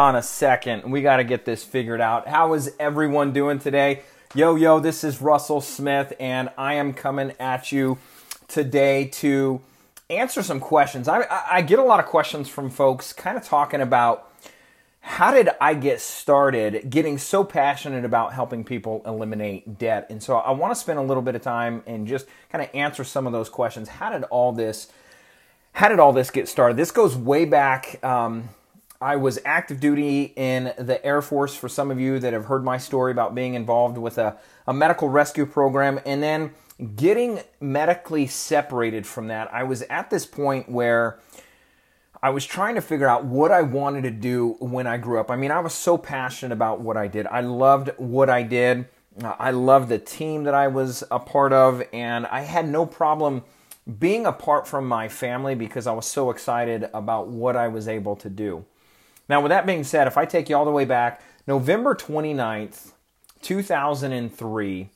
on a second. We got to get this figured out. How is everyone doing today? Yo, yo, this is Russell Smith, and I am coming at you today to answer some questions. I, I get a lot of questions from folks kind of talking about how did I get started getting so passionate about helping people eliminate debt? And so I want to spend a little bit of time and just kind of answer some of those questions. How did all this how did all this get started? This goes way back. Um, I was active duty in the Air Force for some of you that have heard my story about being involved with a, a medical rescue program and then getting medically separated from that. I was at this point where I was trying to figure out what I wanted to do when I grew up. I mean, I was so passionate about what I did. I loved what I did. I loved the team that I was a part of, and I had no problem being apart from my family because I was so excited about what I was able to do. Now, with that being said, if I take you all the way back, November 29th, 2003,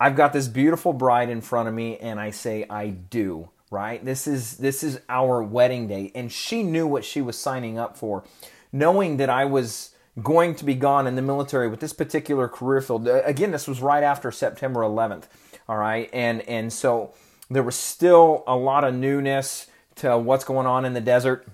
I've got this beautiful bride in front of me and I say I do, right? This is this is our wedding day and she knew what she was signing up for, knowing that I was going to be gone in the military with this particular career field. Again, this was right after September 11th, all right? And and so there was still a lot of newness to what's going on in the desert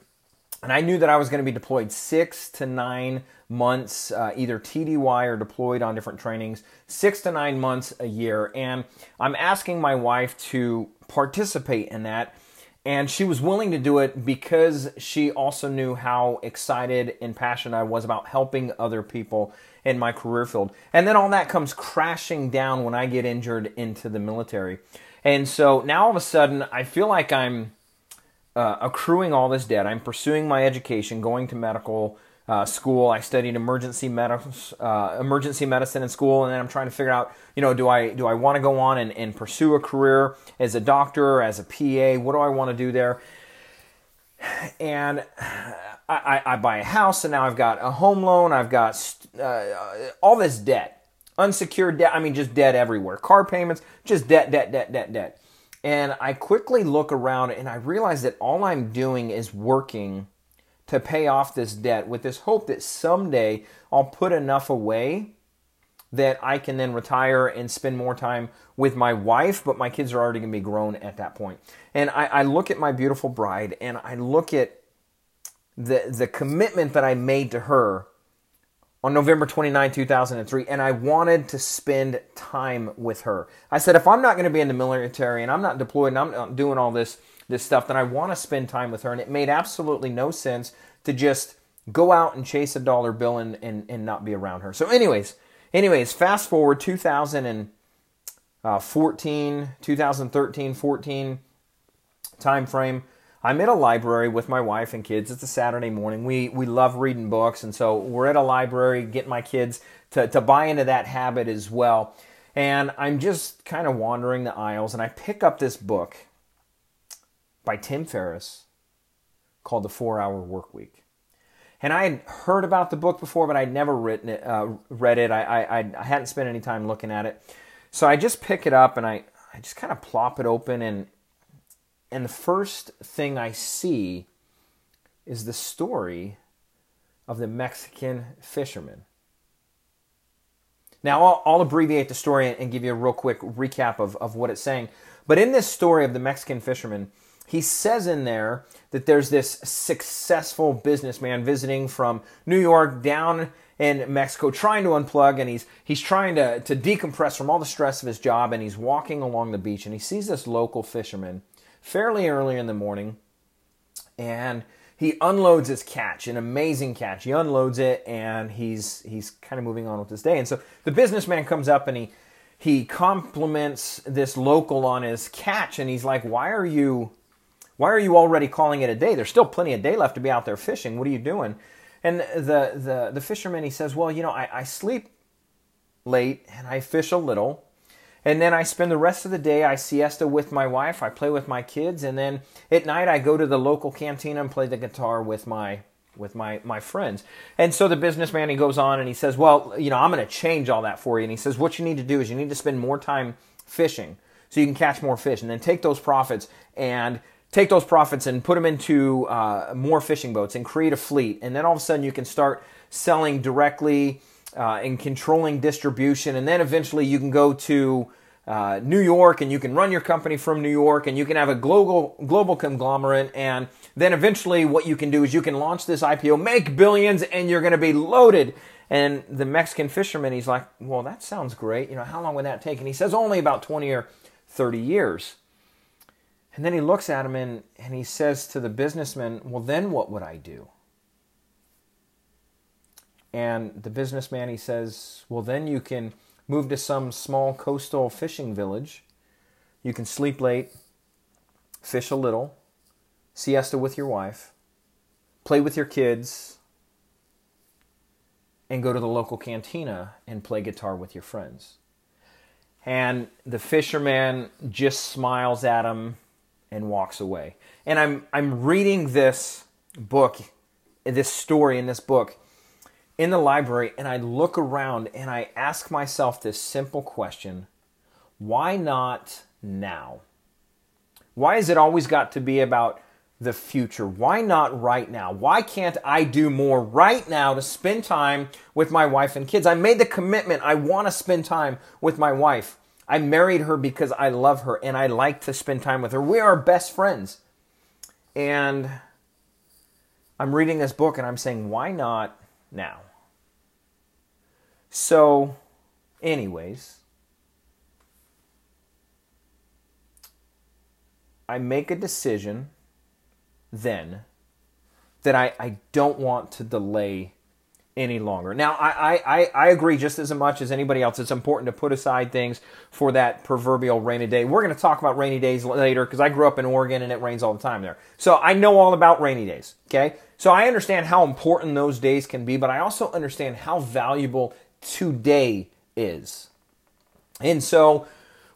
and I knew that I was going to be deployed six to nine months, uh, either TDY or deployed on different trainings, six to nine months a year. And I'm asking my wife to participate in that. And she was willing to do it because she also knew how excited and passionate I was about helping other people in my career field. And then all that comes crashing down when I get injured into the military. And so now all of a sudden, I feel like I'm uh, accruing all this debt. I'm pursuing my education, going to medical uh, school. I studied emergency medicine, uh, emergency medicine in school, and then I'm trying to figure out, you know, do I do I want to go on and, and pursue a career as a doctor, as a PA? What do I want to do there? And I, I, I, buy a house, and now I've got a home loan. I've got uh, all this debt, unsecured debt. I mean, just debt everywhere. Car payments, just debt, debt, debt, debt, debt. And I quickly look around and I realize that all I'm doing is working to pay off this debt with this hope that someday I'll put enough away that I can then retire and spend more time with my wife, but my kids are already going to be grown at that point. And I, I look at my beautiful bride and I look at the, the commitment that I made to her on November 29, 2003, and I wanted to spend time with her. I said, if I'm not going to be in the military and I'm not deployed and I'm not doing all this, this stuff, then I want to spend time with her. And it made absolutely no sense to just go out and chase a dollar bill and, and, and not be around her. So, anyways, anyways, fast forward 2014, 2013, 14 time frame. I'm at a library with my wife and kids. It's a Saturday morning. We we love reading books, and so we're at a library getting my kids to, to buy into that habit as well. And I'm just kind of wandering the aisles, and I pick up this book by Tim Ferriss called The Four Hour Work Week. And I had heard about the book before, but I'd never written it, uh, read it. I, I, I hadn't spent any time looking at it. So I just pick it up and I, I just kind of plop it open and and the first thing I see is the story of the Mexican fisherman. Now, I'll, I'll, abbreviate the story and give you a real quick recap of, of what it's saying. But in this story of the Mexican fisherman, he says in there that there's this successful businessman visiting from New York down in Mexico trying to unplug and he's he's trying to, to decompress from all the stress of his job and he's walking along the beach and he sees this local fisherman fairly early in the morning and he unloads his catch, an amazing catch. He unloads it and he's he's kind of moving on with his day. And so the businessman comes up and he he compliments this local on his catch and he's like, "Why are you why are you already calling it a day? There's still plenty of day left to be out there fishing. What are you doing?" And the the the fisherman he says, "Well, you know, I, I sleep late and I fish a little." And then I spend the rest of the day, I siesta with my wife, I play with my kids, and then at night I go to the local cantina and play the guitar with my with my my friends. And so the businessman he goes on and he says, "Well, you know, I'm going to change all that for you." And he says, "What you need to do is you need to spend more time fishing so you can catch more fish and then take those profits and take those profits and put them into uh, more fishing boats and create a fleet. And then all of a sudden you can start selling directly uh, and controlling distribution. And then eventually you can go to uh, New York and you can run your company from New York and you can have a global global conglomerate and then eventually what you can do is you can launch this IPO, make billions and you're going to be loaded. And the Mexican fisherman he's like, "Well, that sounds great. You know, how long would that take?" And he says only about 20 or 30 years. And then he looks at him and, and he says to the businessman, Well, then what would I do? And the businessman, he says, Well, then you can move to some small coastal fishing village. You can sleep late, fish a little, siesta with your wife, play with your kids, and go to the local cantina and play guitar with your friends. And the fisherman just smiles at him and walks away. And I'm I'm reading this book, this story in this book in the library and I look around and I ask myself this simple question, why not now? Why has it always got to be about the future? Why not right now? Why can't I do more right now to spend time with my wife and kids? I made the commitment. I want to spend time with my wife. I married her because I love her and I like to spend time with her. We are best friends. And I'm reading this book and I'm saying, why not now? So, anyways, I make a decision then that I, I don't want to delay any longer. Now, I, I, I agree just as much as anybody else. It's important to put aside things for that proverbial rainy day. We're going to talk about rainy days later because I grew up in Oregon and it rains all the time there. So I know all about rainy days. Okay. So I understand how important those days can be, but I also understand how valuable today is. And so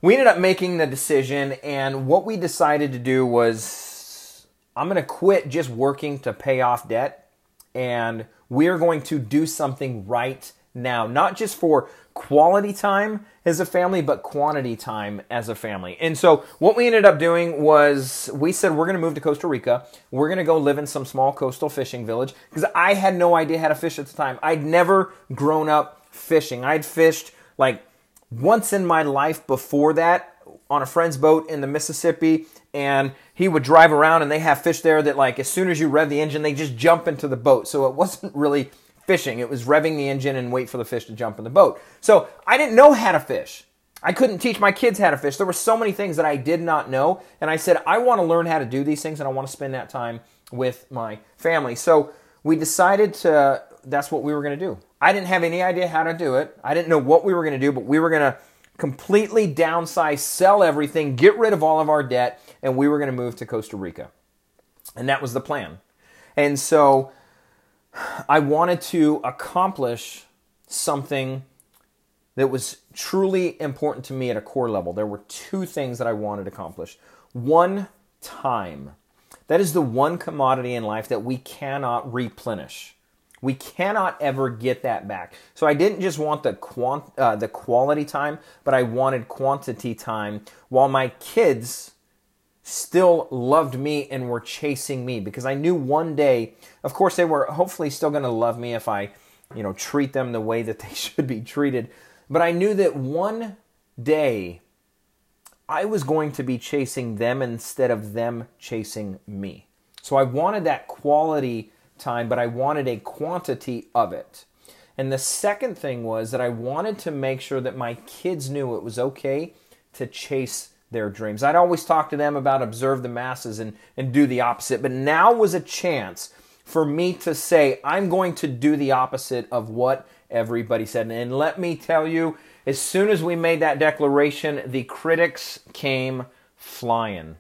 we ended up making the decision, and what we decided to do was I'm going to quit just working to pay off debt, and we're going to do something right now, not just for quality time as a family, but quantity time as a family. And so what we ended up doing was we said we're going to move to Costa Rica. We're going to go live in some small coastal fishing village because I had no idea how to fish at the time. I'd never grown up fishing. I'd fished like once in my life before that on a friend's boat in the Mississippi, and he would drive around and they have fish there that like as soon as you rev the engine, they just jump into the boat. So it wasn't really fishing. It was revving the engine and wait for the fish to jump in the boat. So I didn't know how to fish. I couldn't teach my kids how to fish. There were so many things that I did not know. And I said, I want to learn how to do these things and I want to spend that time with my family. So we decided to, that's what we were going to do. I didn't have any idea how to do it. I didn't know what we were going to do, but we were going to completely downsize, sell everything, get rid of all of our debt, and we were going to move to Costa Rica. And that was the plan. And so I wanted to accomplish something that was truly important to me at a core level. There were two things that I wanted to accomplish. One, time. That is the one commodity in life that we cannot replenish. We cannot ever get that back. So I didn't just want the quant, uh, the quality time, but I wanted quantity time while my kids still loved me and were chasing me because I knew one day, of course, they were hopefully still going to love me if I, you know, treat them the way that they should be treated. But I knew that one day I was going to be chasing them instead of them chasing me. So I wanted that quality time, but I wanted a quantity of it. And the second thing was that I wanted to make sure that my kids knew it was okay to chase their dreams. I'd always talk to them about observe the masses and, and do the opposite, but now was a chance for me to say, I'm going to do the opposite of what everybody said. And let me tell you, as soon as we made that declaration, the critics came flying.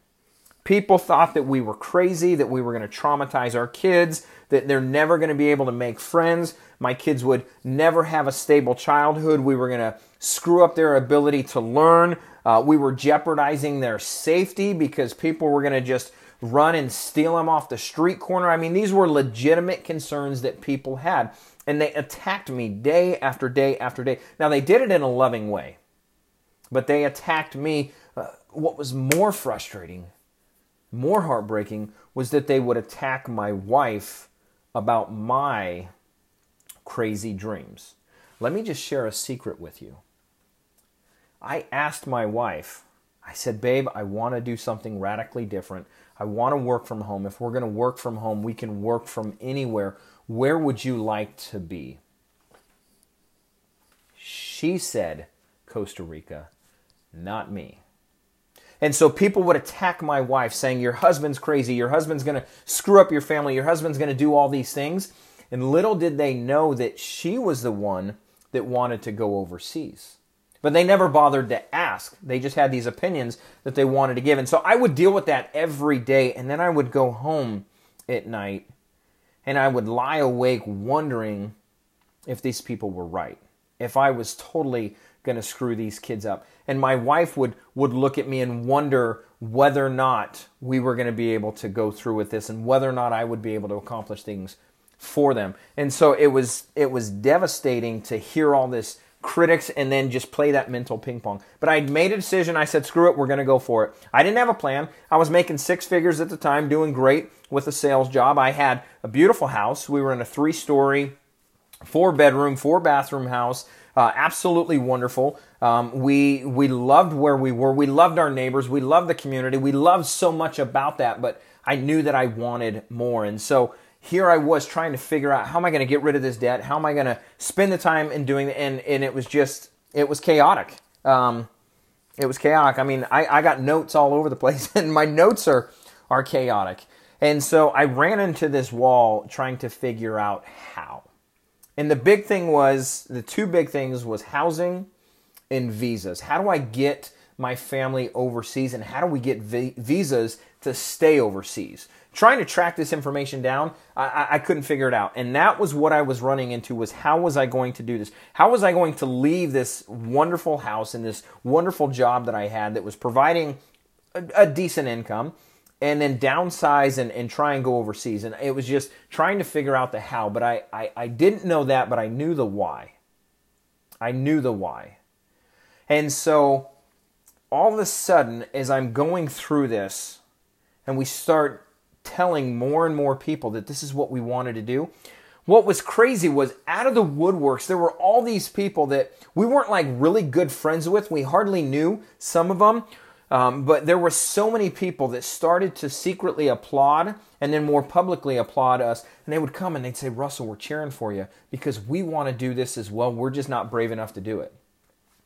People thought that we were crazy, that we were going to traumatize our kids, that they're never going to be able to make friends. My kids would never have a stable childhood. We were going to screw up their ability to learn. Uh, we were jeopardizing their safety because people were going to just run and steal them off the street corner. I mean, these were legitimate concerns that people had. And they attacked me day after day after day. Now, they did it in a loving way, but they attacked me. Uh, what was more frustrating more heartbreaking was that they would attack my wife about my crazy dreams. Let me just share a secret with you. I asked my wife, I said, Babe, I want to do something radically different. I want to work from home. If we're going to work from home, we can work from anywhere. Where would you like to be? She said, Costa Rica, not me. And so people would attack my wife saying, Your husband's crazy. Your husband's going to screw up your family. Your husband's going to do all these things. And little did they know that she was the one that wanted to go overseas. But they never bothered to ask. They just had these opinions that they wanted to give. And so I would deal with that every day. And then I would go home at night and I would lie awake wondering if these people were right. If I was totally going to screw these kids up. And my wife would would look at me and wonder whether or not we were going to be able to go through with this and whether or not I would be able to accomplish things for them. And so it was it was devastating to hear all this critics and then just play that mental ping pong. But I made a decision. I said, screw it, we're going to go for it. I didn't have a plan. I was making six figures at the time, doing great with a sales job. I had a beautiful house. We were in a three story, four bedroom, four bathroom house. Uh, absolutely wonderful. Um, we we loved where we were. We loved our neighbors. We loved the community. We loved so much about that. But I knew that I wanted more, and so here I was trying to figure out how am I going to get rid of this debt? How am I going to spend the time in doing it? And and it was just it was chaotic. Um, it was chaotic. I mean, I, I got notes all over the place, and my notes are are chaotic. And so I ran into this wall trying to figure out how. And the big thing was the two big things was housing and visas. How do I get my family overseas and how do we get vi- visas to stay overseas? Trying to track this information down, I-, I couldn't figure it out. And that was what I was running into was how was I going to do this? How was I going to leave this wonderful house and this wonderful job that I had that was providing a, a decent income? And then downsize and, and try and go overseas. And it was just trying to figure out the how, but I, I, I didn't know that, but I knew the why. I knew the why. And so all of a sudden, as I'm going through this, and we start telling more and more people that this is what we wanted to do, what was crazy was out of the woodworks, there were all these people that we weren't like really good friends with. We hardly knew some of them, um, but there were so many people that started to secretly applaud and then more publicly applaud us. And they would come and they'd say, Russell, we're cheering for you because we want to do this as well. We're just not brave enough to do it.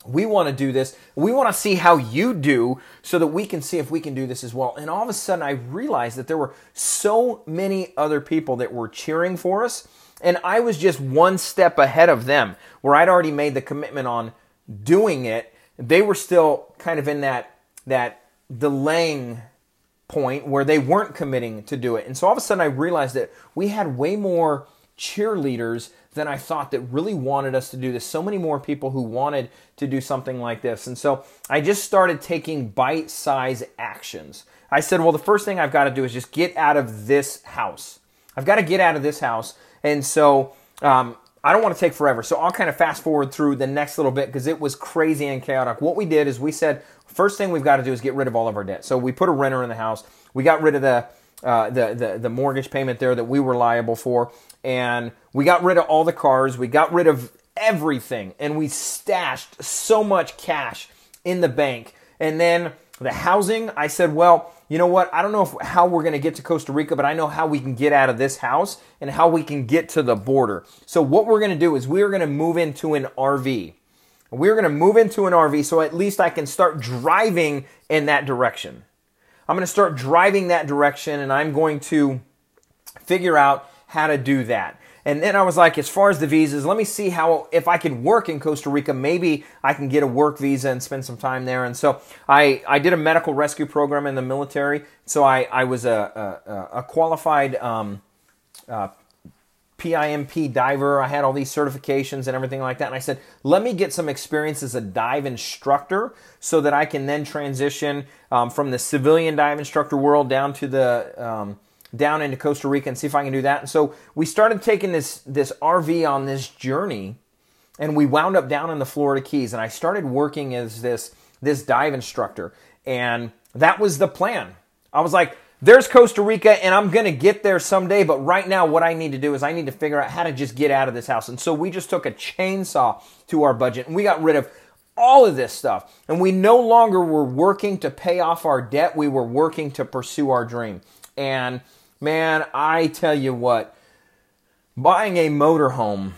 We want to do this. We want to see how you do so that we can see if we can do this as well. And all of a sudden, I realized that there were so many other people that were cheering for us. And I was just one step ahead of them where I'd already made the commitment on doing it. They were still kind of in that that delaying point where they weren't committing to do it. And so all of a sudden I realized that we had way more cheerleaders than I thought that really wanted us to do this. So many more people who wanted to do something like this. And so I just started taking bite size actions. I said, well, the first thing I've got to do is just get out of this house. I've got to get out of this house. And so um, I don't want to take forever. So I'll kind of fast forward through the next little bit because it was crazy and chaotic. What we did is we said, First thing we've got to do is get rid of all of our debt. So we put a renter in the house. We got rid of the uh, the, the the mortgage payment there that we were liable for, and we got rid of all the cars. We got rid of everything, and we stashed so much cash in the bank. And then the housing, I said, well, you know what? I don't know if, how we're going to get to Costa Rica, but I know how we can get out of this house and how we can get to the border. So what we're going to do is we're going to move into an RV. We're going to move into an RV so at least I can start driving in that direction. I'm going to start driving that direction and I'm going to figure out how to do that. And then I was like, as far as the visas, let me see how, if I can work in Costa Rica, maybe I can get a work visa and spend some time there. And so I, I did a medical rescue program in the military. So I, I was a, a, a qualified um, uh, PIMP diver. I had all these certifications and everything like that. And I said, let me get some experience as a dive instructor so that I can then transition um, from the civilian dive instructor world down to the um, down into Costa Rica and see if I can do that. And so we started taking this this RV on this journey, and we wound up down in the Florida Keys. And I started working as this this dive instructor, and that was the plan. I was like, there's Costa Rica, and I'm going to get there someday. But right now, what I need to do is I need to figure out how to just get out of this house. And so we just took a chainsaw to our budget and we got rid of all of this stuff. And we no longer were working to pay off our debt, we were working to pursue our dream. And man, I tell you what, buying a motorhome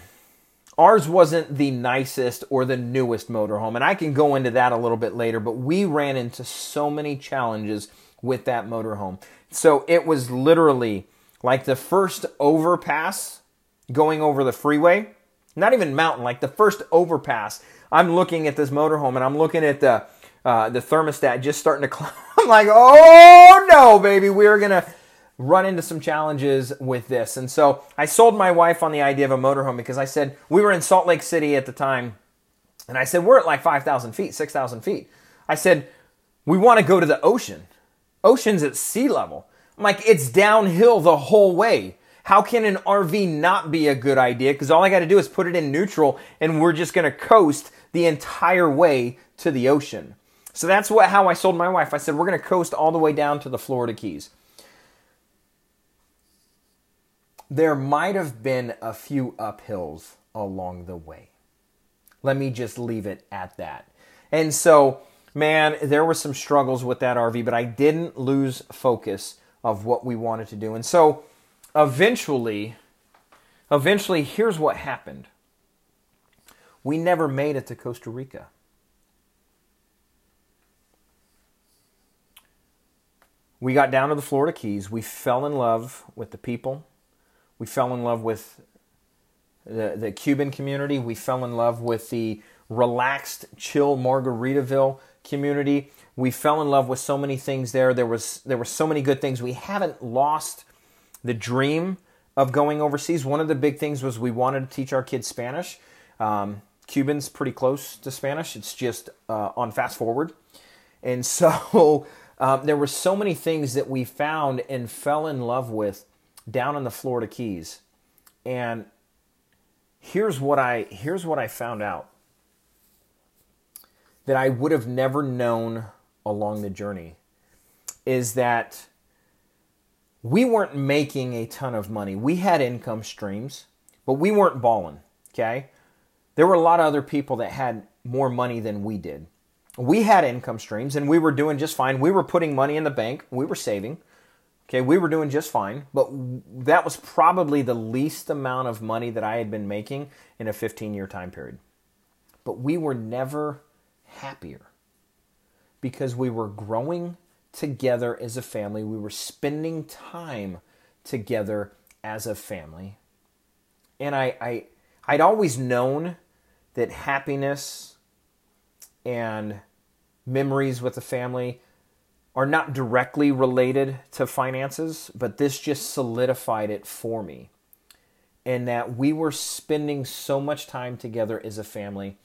Ours wasn't the nicest or the newest motorhome, and I can go into that a little bit later, but we ran into so many challenges with that motorhome. So it was literally like the first overpass going over the freeway, not even mountain, like the first overpass. I'm looking at this motorhome and I'm looking at the uh, the thermostat just starting to climb. I'm like, oh no, baby, we're gonna run into some challenges with this. And so I sold my wife on the idea of a motorhome because I said, we were in Salt Lake City at the time. And I said, we're at like 5,000 feet, 6,000 feet. I said, we want to go to the ocean. Ocean's at sea level. I'm like, it's downhill the whole way. How can an RV not be a good idea? Because all I got to do is put it in neutral and we're just going to coast the entire way to the ocean. So that's what how I sold my wife. I said, we're going to coast all the way down to the Florida Keys. there might have been a few uphills along the way. Let me just leave it at that. And so, man, there were some struggles with that RV, but I didn't lose focus of what we wanted to do. And so, eventually, eventually, here's what happened. We never made it to Costa Rica. We got down to the Florida Keys. We fell in love with the people, we fell in love with the, the Cuban community. We fell in love with the relaxed, chill Margaritaville community. We fell in love with so many things there. There was there were so many good things. We haven't lost the dream of going overseas. One of the big things was we wanted to teach our kids Spanish. Um, Cuban's pretty close to Spanish. It's just uh, on fast forward, and so um, there were so many things that we found and fell in love with down in the Florida Keys. And here's what I here's what I found out that I would have never known along the journey is that we weren't making a ton of money. We had income streams, but we weren't balling, okay? There were a lot of other people that had more money than we did. We had income streams and we were doing just fine. We were putting money in the bank, we were saving. Okay, we were doing just fine, but that was probably the least amount of money that I had been making in a 15 year time period. But we were never happier because we were growing together as a family. We were spending time together as a family. And I, I I'd always known that happiness and memories with the family are not directly related to finances, but this just solidified it for me. And that we were spending so much time together as a family,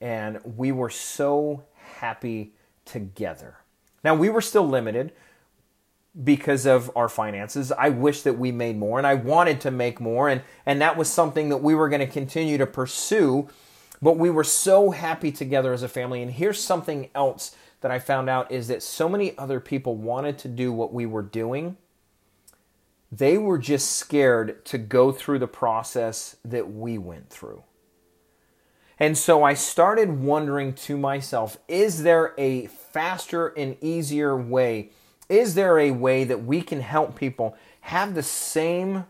and we were so happy together. Now, we were still limited because of our finances. I wish that we made more, and I wanted to make more, and, and that was something that we were going to continue to pursue. But we were so happy together as a family. And here's something else that I found out is that so many other people wanted to do what we were doing. They were just scared to go through the process that we went through. And so I started wondering to myself is there a faster and easier way? Is there a way that we can help people have the same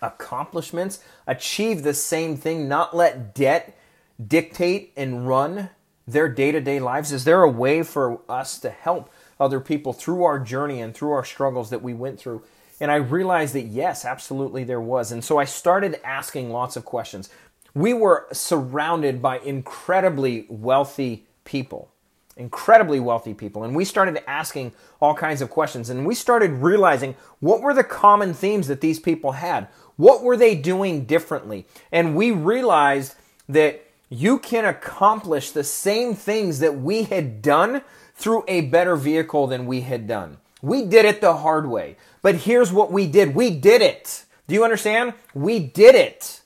accomplishments, achieve the same thing, not let debt dictate and run their day to day lives? Is there a way for us to help other people through our journey and through our struggles that we went through? And I realized that yes, absolutely there was. And so I started asking lots of questions. We were surrounded by incredibly wealthy people, incredibly wealthy people. And we started asking all kinds of questions. And we started realizing what were the common themes that these people had? What were they doing differently? And we realized that you can accomplish the same things that we had done through a better vehicle than we had done. We did it the hard way. But here's what we did. We did it. Do you understand? We did it.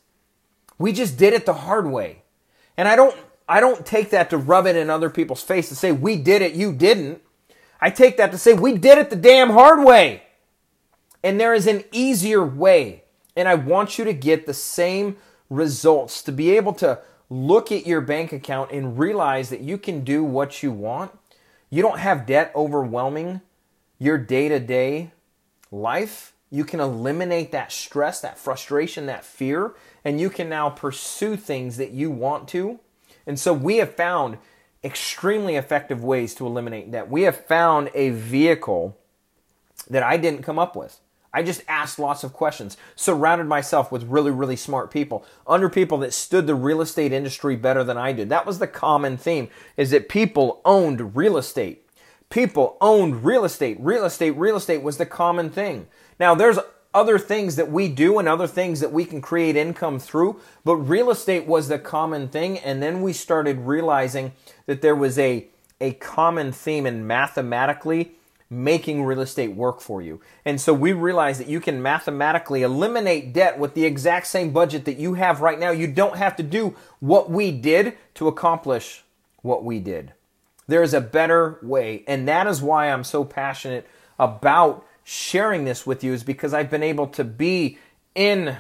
We just did it the hard way. And I don't I don't take that to rub it in other people's face to say we did it, you didn't. I take that to say we did it the damn hard way. And there is an easier way. And I want you to get the same results to be able to look at your bank account and realize that you can do what you want. You don't have debt overwhelming your day to day life. You can eliminate that stress, that frustration, that fear, and you can now pursue things that you want to. And so we have found extremely effective ways to eliminate debt. We have found a vehicle that I didn't come up with. I just asked lots of questions, surrounded myself with really, really smart people, under people that stood the real estate industry better than I did. That was the common theme, is that people owned real estate. People owned real estate. Real estate, real estate was the common thing. Now, there's other things that we do and other things that we can create income through, but real estate was the common thing. And then we started realizing that there was a, a common theme in mathematically making real estate work for you. And so we realized that you can mathematically eliminate debt with the exact same budget that you have right now. You don't have to do what we did to accomplish what we did. There is a better way. And that is why I'm so passionate about sharing this with you is because I've been able to be in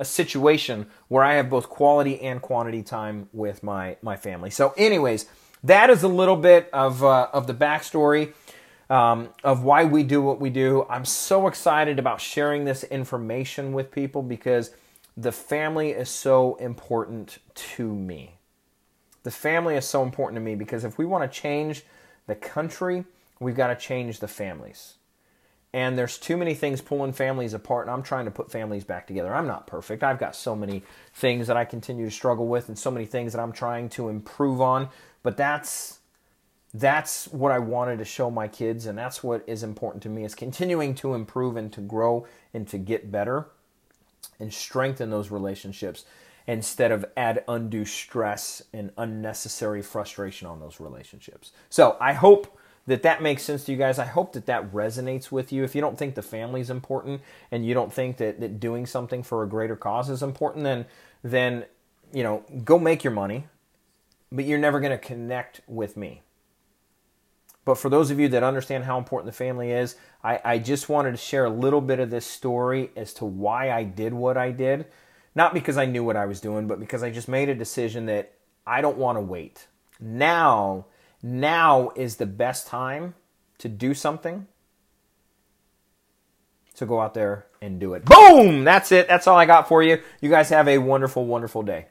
a situation where I have both quality and quantity time with my my family. So, anyways, that is a little bit of uh, of the backstory um, of why we do what we do. I'm so excited about sharing this information with people because the family is so important to me. The family is so important to me because if we want to change the country, we've got to change the families. And there's too many things pulling families apart, and I'm trying to put families back together. I'm not perfect. I've got so many things that I continue to struggle with, and so many things that I'm trying to improve on. But that's that's what I wanted to show my kids, and that's what is important to me is continuing to improve and to grow and to get better and strengthen those relationships instead of add undue stress and unnecessary frustration on those relationships. So I hope that that makes sense to you guys. I hope that that resonates with you. If you don't think the family is important and you don't think that, that doing something for a greater cause is important, then then you know go make your money, but you're never going to connect with me. But for those of you that understand how important the family is, I, I just wanted to share a little bit of this story as to why I did what I did. Not because I knew what I was doing, but because I just made a decision that I don't want to wait. Now, now is the best time to do something. So go out there and do it. Boom! That's it. That's all I got for you. You guys have a wonderful, wonderful day.